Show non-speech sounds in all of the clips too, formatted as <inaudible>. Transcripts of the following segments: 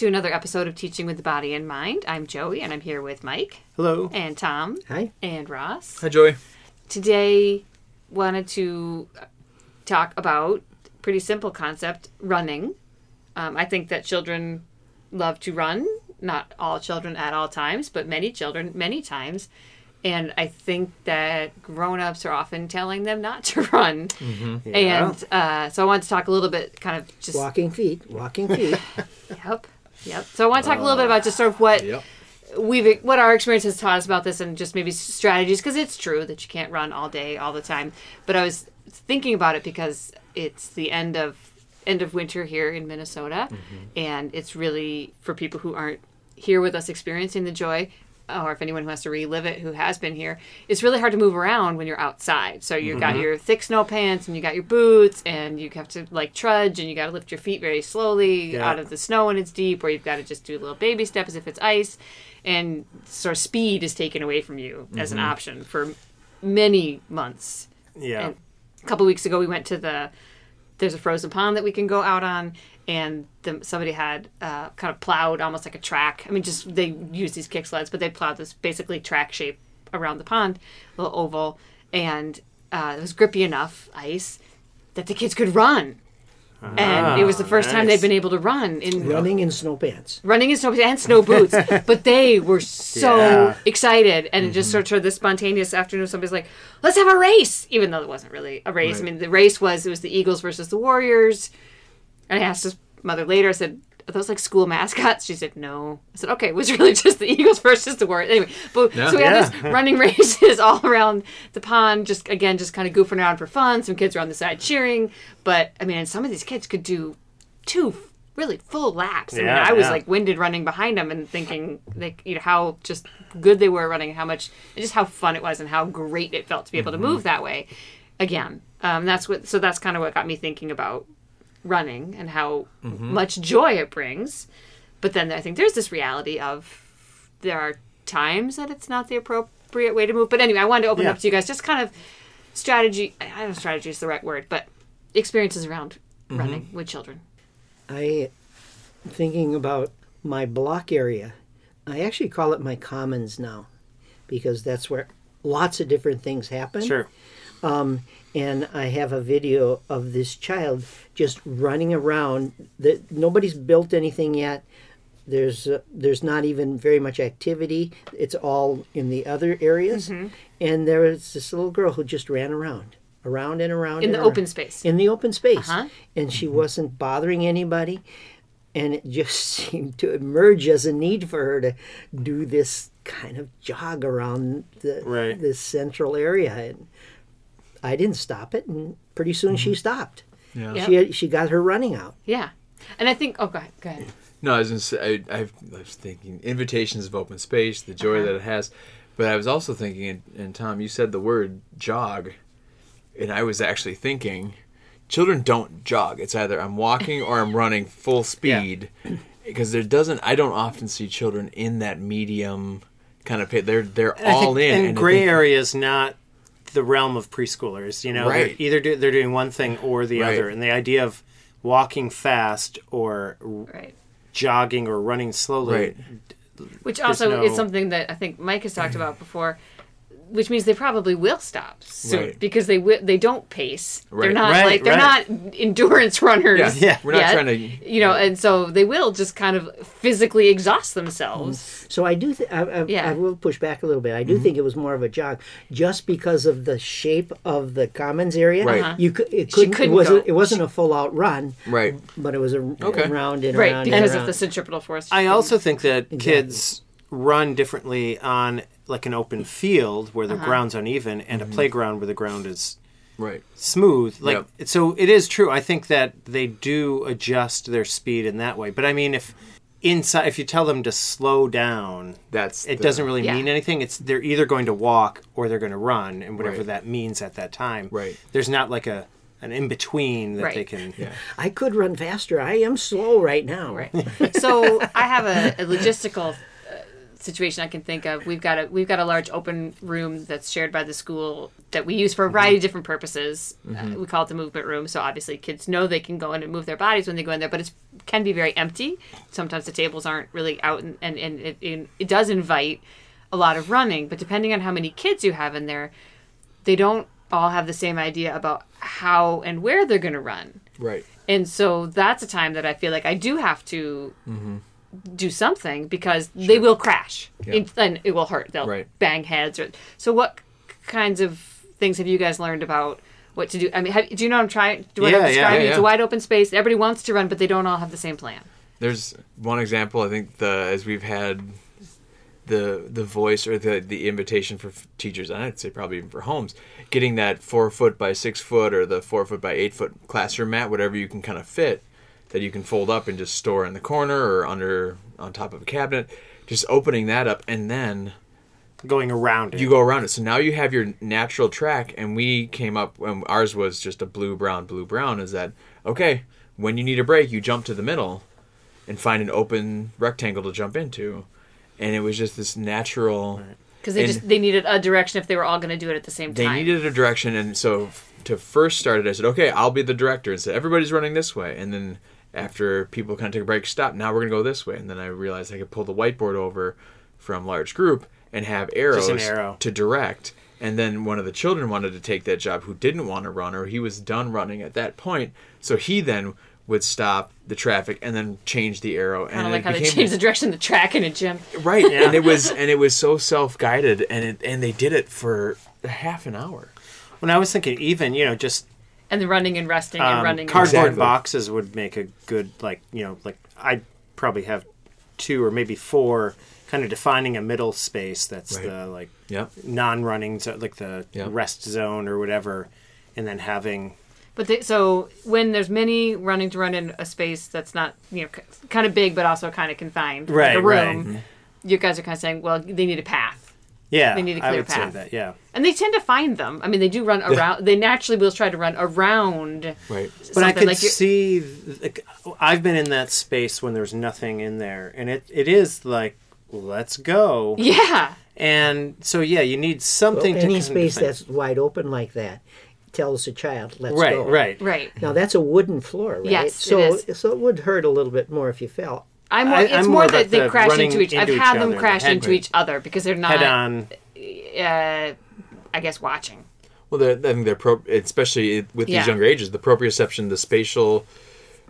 welcome back to another episode of Teaching with the Body in Mind. I'm Joey, and I'm here with Mike Hello. and Tom Hi. and Ross. Hi, Joey. Today, wanted to talk about pretty simple concept: running. Um, I think that children love to run. Not all children at all times, but many children many times. And I think that grown-ups are often telling them not to <laughs> run. And uh, so I wanted to talk a little bit, kind of just Walking feet. Walking <laughs> feet. Yep. Yep. So I want to talk a little bit about just sort of what Yep. we've what our experience has taught us about this and just maybe strategies because it's true that you can't run all day all the time. But I was thinking about it because it's the end of end of winter here in Minnesota mm-hmm. and it's really for people who aren't here with us experiencing the joy or if anyone who has to relive it who has been here, it's really hard to move around when you're outside. So you've got mm-hmm. your thick snow pants and you got your boots and you have to like trudge and you got to lift your feet very slowly Yeah. out of the snow when it's deep, or you've got to just do little baby steps if it's ice. And sort of speed is taken away from you as an mm-hmm. option for many months. Yeah. And a couple weeks ago, we went to the there's a frozen pond that we can go out on, and the, somebody had uh, kind of plowed almost like a track. I mean, just they use these kick sleds, but they plowed this basically track shape around the pond, a little oval, and uh, it was grippy enough ice that the kids could run. And it was the first time they'd been able to run in Running in snow pants. running in snow pants and snow boots. <laughs> but they were so Yeah. excited, and it just sort of this spontaneous afternoon. Somebody's like, "Let's have a race," even though it wasn't really a race. I mean, the race was it was the Eagles versus the Warriors. And I asked his mother later. I said, "Are those like school mascots?" She said, "No." I said, "Okay, it was really <laughs> just the Eagles versus the Warriors." Anyway, but so we had this <laughs> running races <laughs> all around the pond. Just again, just kind of goofing around for fun. Some kids were on the side cheering, but I mean, and some of these kids could do two really full laps. I mean, I was yeah. like winded running behind them and thinking like you know how just good they were running, how much and just how fun it was and how great it felt to be able to move that way. Again, um, that's what. So that's kind of what got me thinking about running and how mm-hmm. much joy it brings. But then I think there's this reality of there are times that it's not the appropriate way to move. But anyway, I wanted to open it Yeah. up to you guys, just kind of strategy. I don't know if strategy is the right word, but experiences around mm-hmm. running with children. I thinking about my block area. I actually call it my commons now because that's where lots of different things happen. Sure. And I have a video of this child just running around. That nobody's built anything yet. There's uh, there's not even very much activity. It's all in the other areas. Mm-hmm. And there was this little girl who just ran around, around and around In and the around. open space. in the open space Uh-huh. and she wasn't bothering anybody and it just <laughs> seemed to emerge as a need for her to do this kind of jog around the Right. this central area and i didn't stop it and pretty soon she stopped Yeah. Yep. she had, she got her running out Yeah. And I think, oh, go ahead. Go ahead. No, I was, gonna say, I, I've, I was thinking invitations of open space, the joy Uh-huh. that it has. But I was also thinking, and, and Tom, you said the word jog, and I was actually thinking, children don't jog. It's either I'm walking or I'm running full <laughs> speed, because there doesn't. I don't often see children in that medium kind of pit. They're they're I all think- in. And, and gray think- area is not the realm of preschoolers. You know, Right. they're either do, they're doing one thing or the Right. other, and the idea of walking fast or Right. jogging or running slowly. Right. Which also is something that I think Mike has talked about before, which means they probably will stop soon Right. because they wi- they don't pace. They're not Right, like they're right. not endurance runners. Yeah, Yeah. We're not yet, trying to. you know, and so they will just kind of physically exhaust themselves. so i do th- I, I, Yeah. I will push back a little bit i Mm-hmm. do think it was more of a jog just because of the shape of the commons area Right. Uh-huh. you could it, She couldn't, couldn't it wasn't go. it wasn't a full out run Right. but it was a Okay. round and Right, around because and of the centripetal force. I also think that kids run differently on like an open field where the Uh-huh. ground's uneven and a playground where the ground is Right. smooth. Like Yep. so, it is true. I think that they do adjust their speed in that way. But I mean, if inside, if you tell them to slow down, That's it the- doesn't really Yeah. mean anything. It's they're either going to walk or they're going to run, and whatever Right. that means at that time. Right. There's not like a an in between that Right. they can. Yeah. I could run faster. I am slow right now. Right. So I have a, a logistical situation I can think of. We've got a we've got a large open room that's shared by the school that we use for a variety of different purposes. Uh, we call it the movement room. So obviously, kids know they can go in and move their bodies when they go in there, but it can be very empty. Sometimes the tables aren't really out, and and, and it, it, it does invite a lot of running. But depending on how many kids you have in there, they don't all have the same idea about how and where they're going to run. Right. And so that's a time that I feel like I do have to do something because they will crash Yeah. And it will hurt. They'll Right. bang heads. Or so. What kinds of things have you guys learned about what to do? I mean, have, do you know what I'm trying? Do what Yeah, I'm yeah, describing? yeah, It's a wide open space. Everybody wants to run, but they don't all have the same plan. There's one example. I think the as we've had the the voice or the the invitation for f- teachers, and I'd say probably even for homes, getting that four foot by six foot or the four foot by eight foot classroom mat, whatever you can kind of fit, that you can fold up and just store in the corner or under on top of a cabinet. Just opening that up and then Going around it. you go around it. So now you have your natural track, and we came up And ours was just a blue brown blue brown. Is that okay? When you need a break, you jump to the middle and find an open rectangle to jump into, and it was just this natural. Because they And- just they needed a direction if they were all going to do it at the same time. They needed a direction, and so to first start it, I said, "Okay, I'll be the director." And said, "Everybody's running this way," and then after people kind of took a break, stop. Now we're gonna go this way, and then I realized I could pull the whiteboard over from large group and have arrows an arrow. to direct. And then one of the children wanted to take that job who didn't want to run, or he was done running at that point. So he then would stop the traffic and then change the arrow. Kind and of like it how they became changed the direction of the track in a gym. right, and it was and it was so self guided, and it and they did it for half an hour. when I was thinking, even you know, just And the running and resting and um, running. and- cardboard Exactly. boxes would make a good like you know like I'd probably have two or maybe four kind of defining a middle space that's Right. the like Yep. non-running zo- like the Yeah. rest zone or whatever and then having But they, so when there's many running to run in a space that's not you know kind of big but also kind of confined, like Right, a right. room, you guys are kind of saying, well, they need a path, yeah They need a I clear would path. say that yeah and they tend to find them. I mean, they do run <laughs> around. They naturally will try to run around. Right. but I something could like see like, I've been in that space when there's nothing in there and it, it is like let's go Yeah, and so yeah you need Well, something to any space define- that's wide open like that tells the child, "Let's right go." right right. right. Now that's a wooden floor, right? Yes, so is. so it would hurt a little bit more if you fell. I'm more, I- it's I'm more more that they the crash into each. I've each had them other, the crash into each other because they're not, head on uh, I guess, watching. Well, they're, I think they're pro- especially with these Yeah. younger ages, the proprioception, the spatial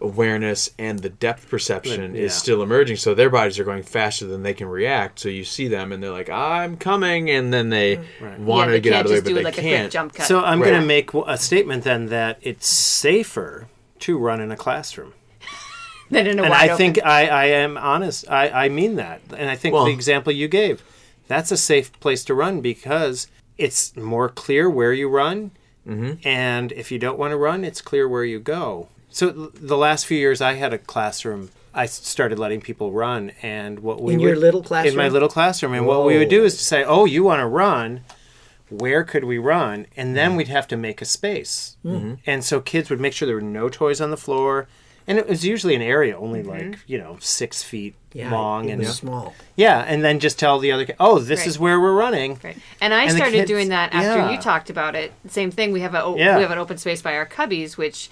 awareness, and the depth perception Yeah. is still emerging. So their bodies are going faster than they can react. So you see them, and they're like, "I'm coming," and then they Right. want yeah, to they get out of the way, but do they like can't. quick jump cut. So I'm Right. going to make a statement then that it's safer to run in a classroom. Then in a and wide I open- think I, I am honest. I, I mean that. And I think Well- the example you gave, that's a safe place to run because it's more clear where you run. Mm-hmm. And if you don't want to run, it's clear where you go. So the last few years I had a classroom. I started letting people run, and what we In would, your little in my little classroom, and what we would do is to say, "Oh, you want to run? Where could we run?" And Mm-hmm. then we'd have to make a space. And so kids would make sure there were no toys on the floor, and it was usually an area only like you know six feet Mm-hmm. Yeah, long, it and was small. yeah, and then just tell the other kid, "Oh, this Right. is where we're running." Right. And I And started kids- doing that after yeah. you talked about it. Same thing. We have a Yeah. we have an open space by our cubbies, which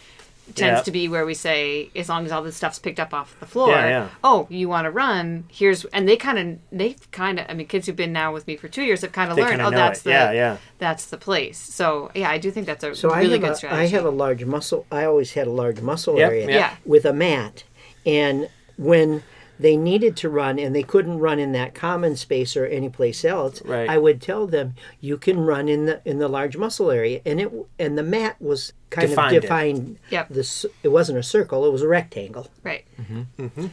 tends Yeah. to be where we say, as long as all this stuff's picked up off the floor, Yeah, yeah. oh, you want to run? Here's and they kind of they kind of I mean, kids who've been now with me for two years have kind of learned, oh, that's it. the Yeah, yeah. that's the place. So yeah, I do think that's a So I really have good a, I strategy. have a large muscle. I always had a large muscle Yep, area yep. Yeah. with a mat, and when they needed to run and they couldn't run in that common space or any place else, Right. I would tell them you can run in the in the large muscle area, and it and the mat was kind Defined of defined. Yep. This it wasn't a circle; it was a rectangle. right. Mm-hmm. Mm-hmm.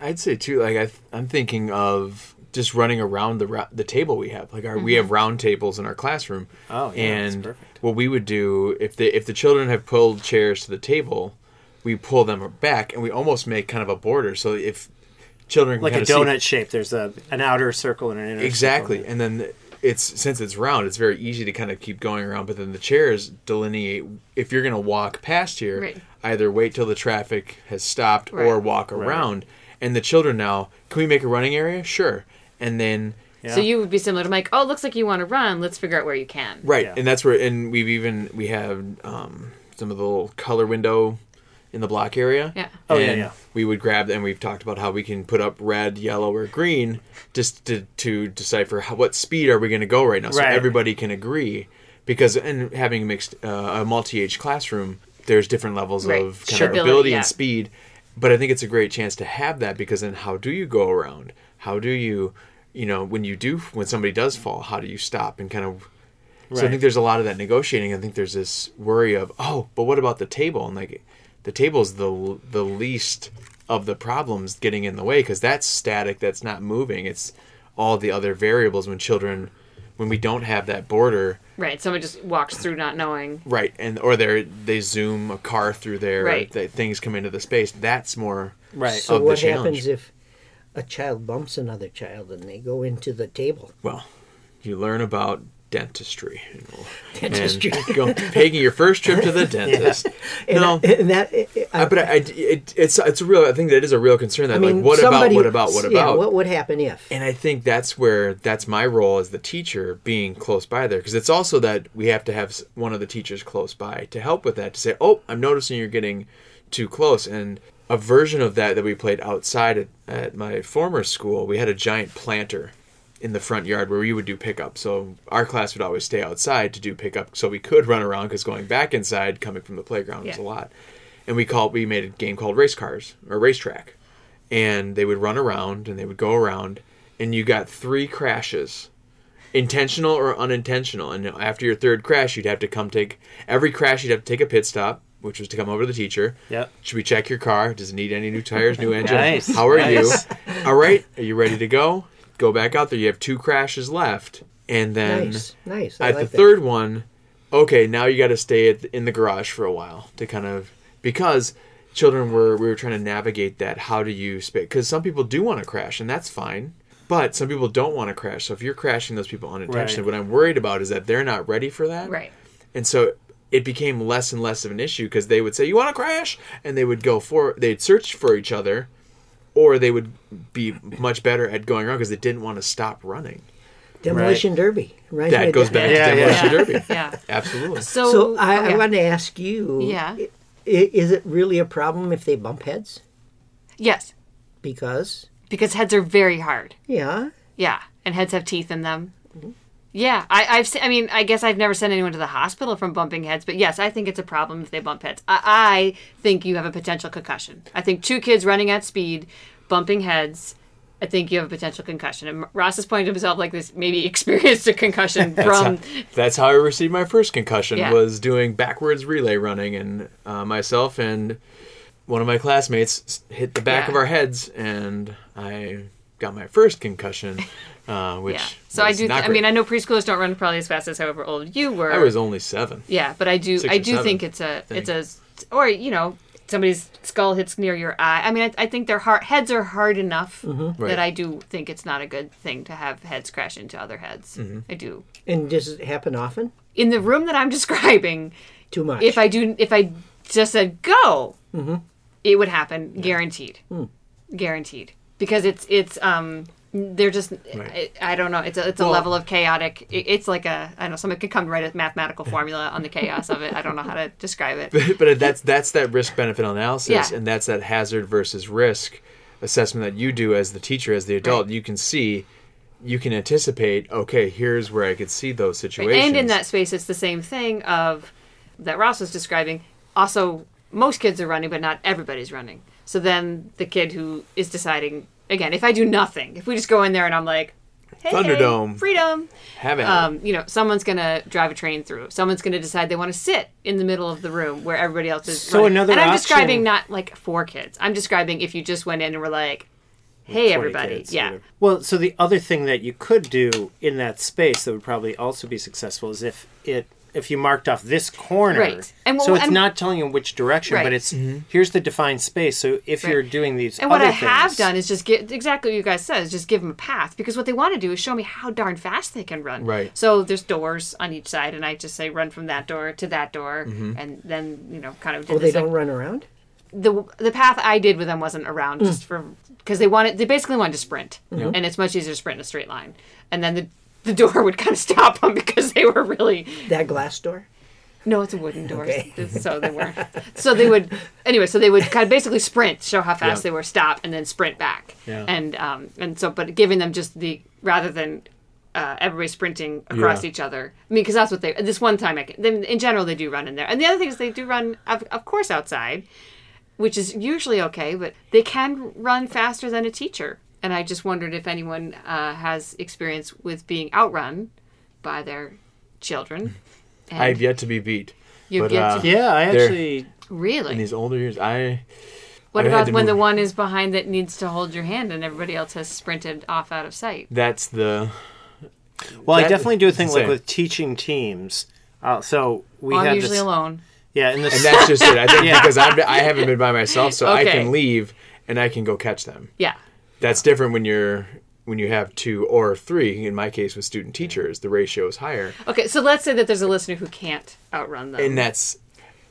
I'd say too. Like I, I'm thinking of just running around the ra- the table we have. Like our, we mm-hmm. have round tables in our classroom. Oh, yeah, that's and perfect. what we would do if the if the children have pulled chairs to the table, we pull them back and we almost make kind of a border. So if children can Like a kind see- donut shape. There's a an outer circle and an inner exactly, circle. and then it's since it's round, it's very easy to kind of keep going around. But then the chairs delineate if you're going to walk past here, Right. either wait till the traffic has stopped or Right. walk around. And the children now, can we make a running area? Sure. and then Yeah. So you would be similar to Mike. Oh, it looks like you want to run. Let's figure out where you can. Right, Yeah. and that's where, and we've even we have um, some of the little color window in the block area. Yeah. Oh, yeah, And yeah. We would grab, and we've talked about how we can put up red, yellow, or green just to to decipher how, what speed are we going to go right now, so Right. everybody can agree. Because and having a mixed uh, a multi-age classroom, there's different levels Right. of kind Sure. of Ability, ability yeah. and speed. But I think it's a great chance to have that because then how do you go around? How do you, you know, when you do when somebody does fall, how do you stop and kind of so I think there's a lot of that negotiating. I think there's this worry of, oh, but what about the table? And like, the table's the the least of the problems getting in the way because that's static. That's not moving. It's all the other variables when children, when we don't have that border, Right. Someone just walks through not knowing. right? And or they they zoom a car through there. Right. That things come into the space. That's more Right. So of the what challenge. happens if a child bumps another child and they go into the table? well. You learn about dentistry. you know, Dentistry. Taking your first trip to the <laughs> dentist. And, No. and that I, Uh, but I, I- it, it's it's a real. I think that is a real concern. That I mean, like, what somebody- about? What about? What yeah, about? what would happen if? and I think that's where that's my role as the teacher, being close by there, because it's also that we have to have one of the teachers close by to help with that. To say, oh, I'm noticing you're getting too close, and a version of that that we played outside at, at my former school, we had a giant planter in the front yard where we would do pickup. So our class would always stay outside to do pickup, so we could run around because going back inside, coming from the playground, was a lot. And we called we made a game called race cars or racetrack, and they would run around and they would go around, and you got three crashes. Intentional or unintentional, and after your third crash, you'd have to come take every crash. You'd have to take a pit stop, which was to come over to the teacher. Yep. Should we check your car? Does it need any new tires, new <laughs> engine? Nice, How are nice. you? All right. Are you ready to go? Go back out there. You have two crashes left, and then Nice, nice. I at like the that. third one, okay, now you got to stay at, in the garage for a while to kind of because children were we were trying to navigate that. How do you because some people do want to crash, and that's fine. But some people don't want to crash. So if you're crashing those people unintentionally, Right. what I'm worried about is that they're not ready for that. Right. And so it became less and less of an issue because they would say, "You want to crash?" and they would go for they'd search for each other, or they would be much better at going around because they didn't want to stop running. Demolition Derby, right? That goes back Yeah, to yeah. Demolition Yeah. Derby. <laughs> Yeah. Absolutely. So, So I, okay. I want to ask you. Yeah. Is it really a problem if they bump heads? yes, Because because heads are very hard. yeah, Yeah, and heads have teeth in them. Mm-hmm. Yeah, I, I've. Se- I mean, I guess I've never sent anyone to the hospital from bumping heads, but yes, I think it's a problem if they bump heads. I, I think you have a potential concussion. I think two kids running at speed, bumping heads. I think you have a potential concussion. And Ross has pointed himself like this, maybe <laughs> experienced a concussion from. That's how I received my first concussion. Yeah. Was doing backwards relay running, and uh, myself and one of my classmates hit the back Yeah. of our heads, and I got my first concussion. Uh, which Yeah. So I do. not I mean. I know preschoolers don't run probably as fast as however old you were. I was only seven. Yeah, but I do. Six I do think it's a. think. It's a. Or you know, somebody's skull hits near your eye. I mean, I, I think their hard heads are hard enough Right. that I do think it's not a good thing to have heads crash into other heads. Mm-hmm. I do. and does it happen often? In the room that I'm <laughs> describing, Too much. if I do, if I just said go, Mm-hmm. it would happen, guaranteed, Hmm. guaranteed, because it's it's um. They're just, I, I don't know. It's a, it's a Well- level of chaotic. It, it's like a, I don't know, someone could come write a mathematical formula on the chaos of it. I don't know how to describe it. <laughs> but that's that's that risk benefit analysis Yeah. and that's that hazard versus risk assessment that you do as the teacher as the adult Right. you can see you can anticipate okay here's where i could see those situations And in that space, it's the same thing of that Ross was describing. Also, most kids are running, but not everybody's running. So then the kid who is deciding again, if I do nothing, if we just go in there and I'm like, hey, Thunderdome. freedom, have it um, you know, someone's gonna drive a train through. Someone's gonna decide they want to sit in the middle of the room where everybody else is. So running. another and I'm option- describing not like four kids. I'm describing if you just went in and were like, hey, everybody, kids, yeah. Well, so the other thing that you could do in that space that would probably also be successful is if it if you marked off this corner. Right. And so well, it's and- not telling you which direction, Right. but it's here's the defined space. So if Right. you're doing these And what other I have done is just get exactly what you guys said is just give them a path because what they want to do is show me how darn fast they can run. Right. So there's doors on each side, and I just say run from that door to that door, Mm-hmm. and then you know kind of. Did oh, they this don't run around. the the path I did with them wasn't around just for because they wanted they basically wanted to sprint, and it's much easier to sprint in a straight line. And then the the door would kind of stop them because they were really That glass door? no, it's a wooden door, Okay. so they weren't. So they would anyway. So they would kind of basically sprint, show how fast Yeah. they were, stop, and then sprint back. Yeah. And um and so, but giving them just the rather than. Uh, everybody sprinting across Yeah. each other. I mean, because that's what they. This one time, I can, then in general, they do run in there. And the other thing is, they do run, of, of course, outside, which is usually okay. But they can run faster than a teacher. And I just wondered if anyone uh, has experience with being outrun by their children. And <laughs> I've yet to be beat. You've but, yet uh, to- Yeah, I actually. Really? In these older years, I What I about to when the one is behind that needs to hold your hand and everybody else has sprinted off out of sight? that's the Well, I definitely do a thing like with teaching teams. Uh, so we Well, I'm usually this. alone. Yeah, in the and that's just it. I think <laughs> Yeah. because I'm, I haven't been by myself, so I can leave and I can go catch them. Yeah. That's different when you're when you have two or three. In my case, with student teachers, the ratio is higher, Okay, so let's say that there's a listener who can't outrun them. and that's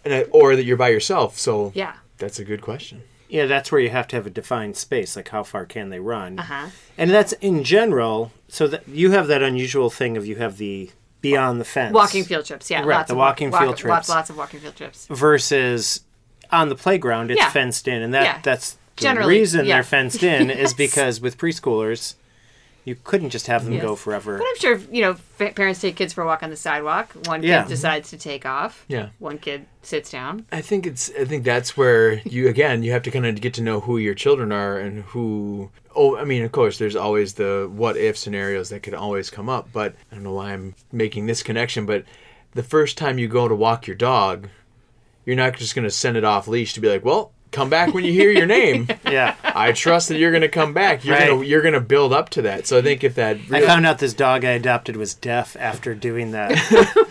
and I, or that you're by yourself. So yeah. that's a good question. yeah, that's where you have to have a defined space, like how far can they run, Uh huh. and that's in general. So that you have that unusual thing of you have the beyond the fence Walking field trips. Yeah. Right, Lots the of walk- walking walk- field Lots, trips. lots of walking field trips. versus on the playground it's Yeah. fenced in, and that Yeah. that's the reason yeah. they're fenced in <laughs> Yes. is because with preschoolers. You couldn't just have them Yes. go forever. But I'm sure, you know, fa- parents take kids for a walk on the sidewalk. One kid decides to take off. Yeah. One kid sits down. I think it's. I think that's where you again you have to kind of get to know who your children are and who. Oh, I mean, of course, there's always the what if scenarios that could always come up. But I don't know why I'm making this connection. But the first time you go to walk your dog, you're not just going to send it off leash to be like, well, come back when you hear your name. <laughs> yeah. I trust that you're going to come back. You're Right. gonna you're going to build up to that. So I think if that I found out this dog I adopted was deaf after doing that.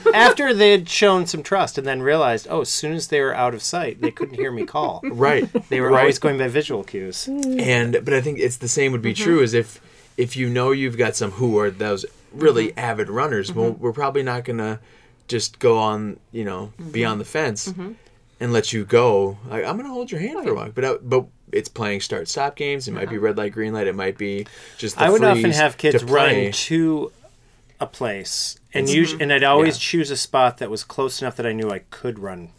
<laughs> after they had shown some trust and then realized, oh, as soon as they were out of sight, they couldn't hear me call. <laughs> right, They were right. always going by visual cues. and but I think it's the same would be Mm-hmm. true as if if you know you've got some who are those really Mm-hmm. avid runners. Well, we're probably not gonna just go on you know Mm-hmm. beyond the fence and let you go. Like, I'm gonna hold your hand for a yeah. while, but I, but it's playing start stop games. It might be uh-huh. red light green light. It might be just. The I would often have kids to run to a place, and mm-hmm. It's- usually, and I'd always Yeah. choose a spot that was close enough that I knew I could run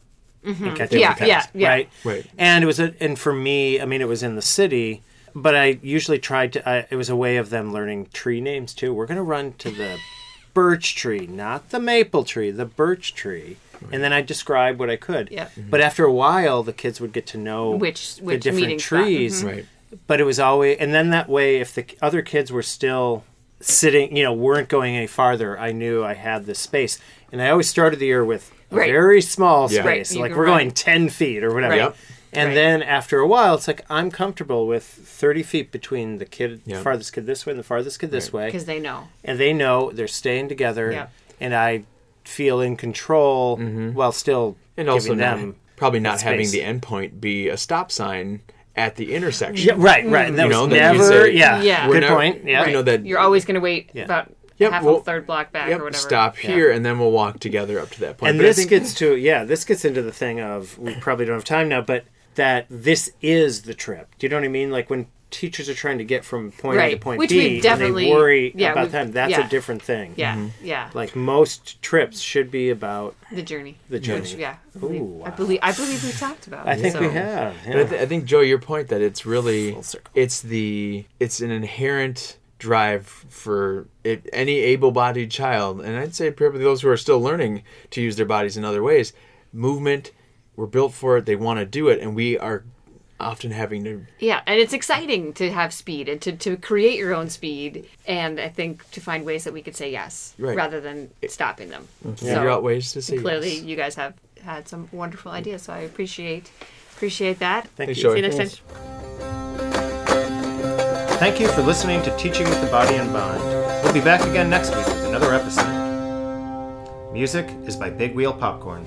mm-hmm. and catch Mm-hmm. Yeah, up with yeah, yeah. right? Right. And it was, a, and for me, I mean, it was in the city, but I usually tried to. I, it was a way of them learning tree names too. We're gonna run to the birch tree, not the maple tree, the birch tree. And then I describe what I could. Yeah. Mm-hmm. But after a while, the kids would get to know Which- the different meeting spot. trees mm-hmm. Right. but it was always and then that way if the other kids were still sitting you know weren't going any farther i knew i had this space and i always started the year with a Right. very small Yeah. Space you like we're run. going 10 feet or whatever Right. Yep. and Right. then after a while it's like i'm comfortable with 30 feet between the kid Yeah. the farthest kid this way and the farthest kid this way Because they know. and they know they're staying together Yeah. and i feel in control mm-hmm. while still And also giving not, them probably not that having the endpoint be a stop sign at the intersection. yeah, right right and that You know, was that you never say, yeah Yeah. Good never- point yeah You know that You're always going to wait Yeah. about Yep, half well- a third block back Yep, or whatever. stop here, and then we'll walk together up to that point. and But this think- gets to yeah this gets into the thing of we probably don't have time now but that this is the trip do you know what i mean like when teachers are trying to get from point a to point which b we've definitely- and they worry yeah, about them that's yeah. a different thing Yeah, Mm-hmm. yeah. like most trips should be about the journey. the journey Which, yeah. I believe, Ooh, I believe I believe we talked about. i think so. we have But I, th- I think Joe, your point that it's really it's the it's an inherent drive for it, any able-bodied child, and I'd say probably those who are still learning to use their bodies in other ways. Movement, we're built for it. They want to do it, and we are often having to. Yeah, and it's exciting to have speed and to, to create your own speed, and I think to find ways that we could say yes Right. rather than stopping them. Mm-hmm. Figure out ways to say clearly, yes. you guys have had some wonderful ideas, so I appreciate appreciate that. thank Thanks, you Joey. See you next Thanks. time. thank you for listening to teaching with the body in mind we'll be back again next week with another episode music is by big wheel popcorn